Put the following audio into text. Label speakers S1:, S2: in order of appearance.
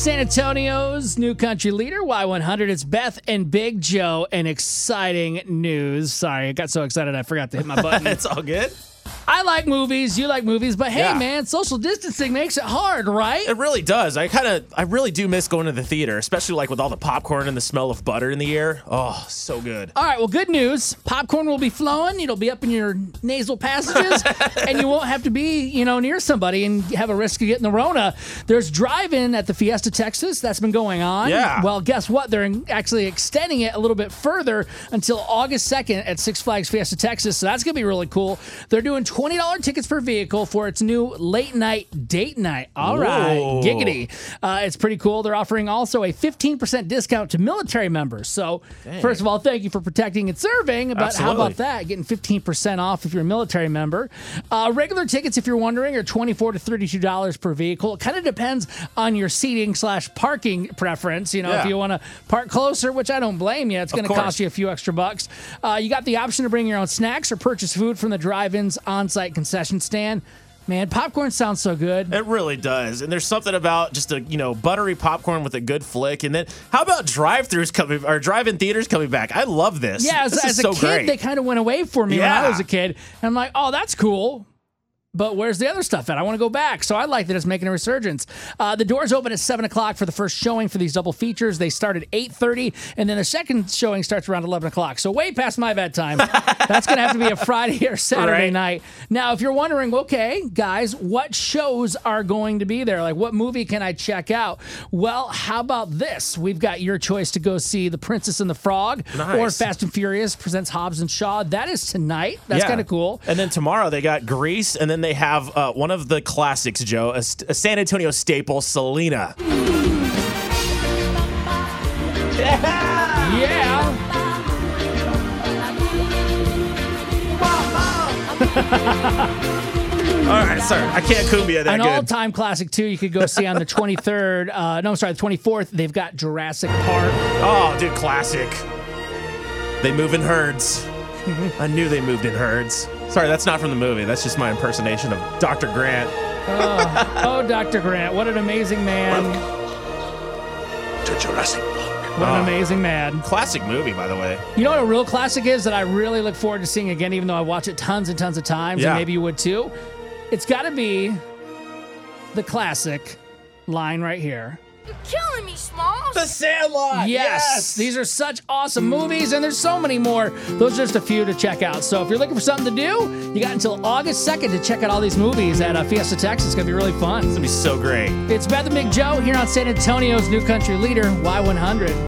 S1: San Antonio's new country leader, Y100. It's Beth and Big Joe, and exciting news. Sorry, I got so excited I forgot to hit my button.
S2: it's all good.
S1: I like movies, you like movies, but hey,
S2: Yeah.
S1: man, social distancing makes it hard, right?
S2: It really does. I kind of, I really do miss going to the theater, especially like with all the popcorn and the smell of butter in the air. Oh, so good.
S1: All right, well, good news. Popcorn will be flowing. It'll be up in your nasal passages, and you won't have to be, you know, near somebody and have a risk of getting the Rona. There's drive-in at the Fiesta Texas that's been going on.
S2: Yeah.
S1: Well, guess what? They're actually extending it a little bit further until August 2nd at Six Flags Fiesta Texas. So that's gonna be really cool. They're doing $20 tickets per vehicle for its new late night date night. All right,
S2: Whoa.
S1: giggity. Uh, it's pretty cool. They're offering also a 15% discount to military members. So, first of all, thank you for protecting and serving. But how about that? Getting 15% off if you're a military member. Uh, regular tickets, if you're wondering, are 24 to $32 per vehicle. It kind of depends on your seating slash parking preference. You know, if you want to park closer, which I don't blame you, it's going to cost you a few extra bucks. Uh, you got the option to bring your own snacks or purchase food from the drive-in's on-site concession stand. Man, popcorn sounds so good.
S2: It really does. And there's something about just a, you know, buttery popcorn with a good flick. And then how about drive-throughs coming or drive-in theaters coming back? I love this.
S1: Yeah, as,
S2: this
S1: as a
S2: so
S1: kid,
S2: great.
S1: they kind of went away for me when I was a kid. And I'm like, oh, that's cool. But where's the other stuff at? I want to go back. So I like that it's making a resurgence. Uh, the doors open at seven o'clock for the first showing for these double features. They start at eight thirty, and then the second showing starts around eleven o'clock. So way past my bedtime. That's gonna have to be a Friday or Saturday
S2: Right.
S1: night. Now, if you're wondering, okay, guys, what shows are going to be there? Like, what movie can I check out? Well, how about this? We've got your choice to go see The Princess and the Frog or Fast and Furious presents Hobbs and Shaw. That is tonight. That's
S2: Yeah.
S1: kind of cool.
S2: And then tomorrow they got Grease, and then they have uh, one of the classics, Joe, a, a San Antonio staple, Selena.
S1: Yeah.
S2: All right, sorry, I can't cumbia that
S1: An
S2: good.
S1: all-time classic too. You could go see on the 23rd. Uh, no, I'm sorry, the 24th. They've got Jurassic Park.
S2: Oh, dude, classic. They move in herds. I knew they moved in herds. Sorry, that's not from the movie. That's just my impersonation of Dr. Grant.
S1: Oh, oh Dr. Grant, what an amazing man!
S3: to Jurassic Park.
S1: What
S2: Oh.
S1: an ah. amazing man!
S2: Classic movie, by the way.
S1: You know what a real classic is that I really look forward to seeing again, even though I watch it tons and tons of times,
S2: Yeah.
S1: and maybe you would too. It's got to be the classic line right here.
S4: You're killing me, Smalls.
S2: The Sandlot.
S1: Yes, these are such awesome movies, and there's so many more. Those are just a few to check out. So if you're looking for something to do, you got until August 2nd to check out all these movies at uh, Fiesta Texas. It's gonna be really fun.
S2: It's gonna be so great.
S1: It's Beth and Big Joe here on San Antonio's new country leader, Y100.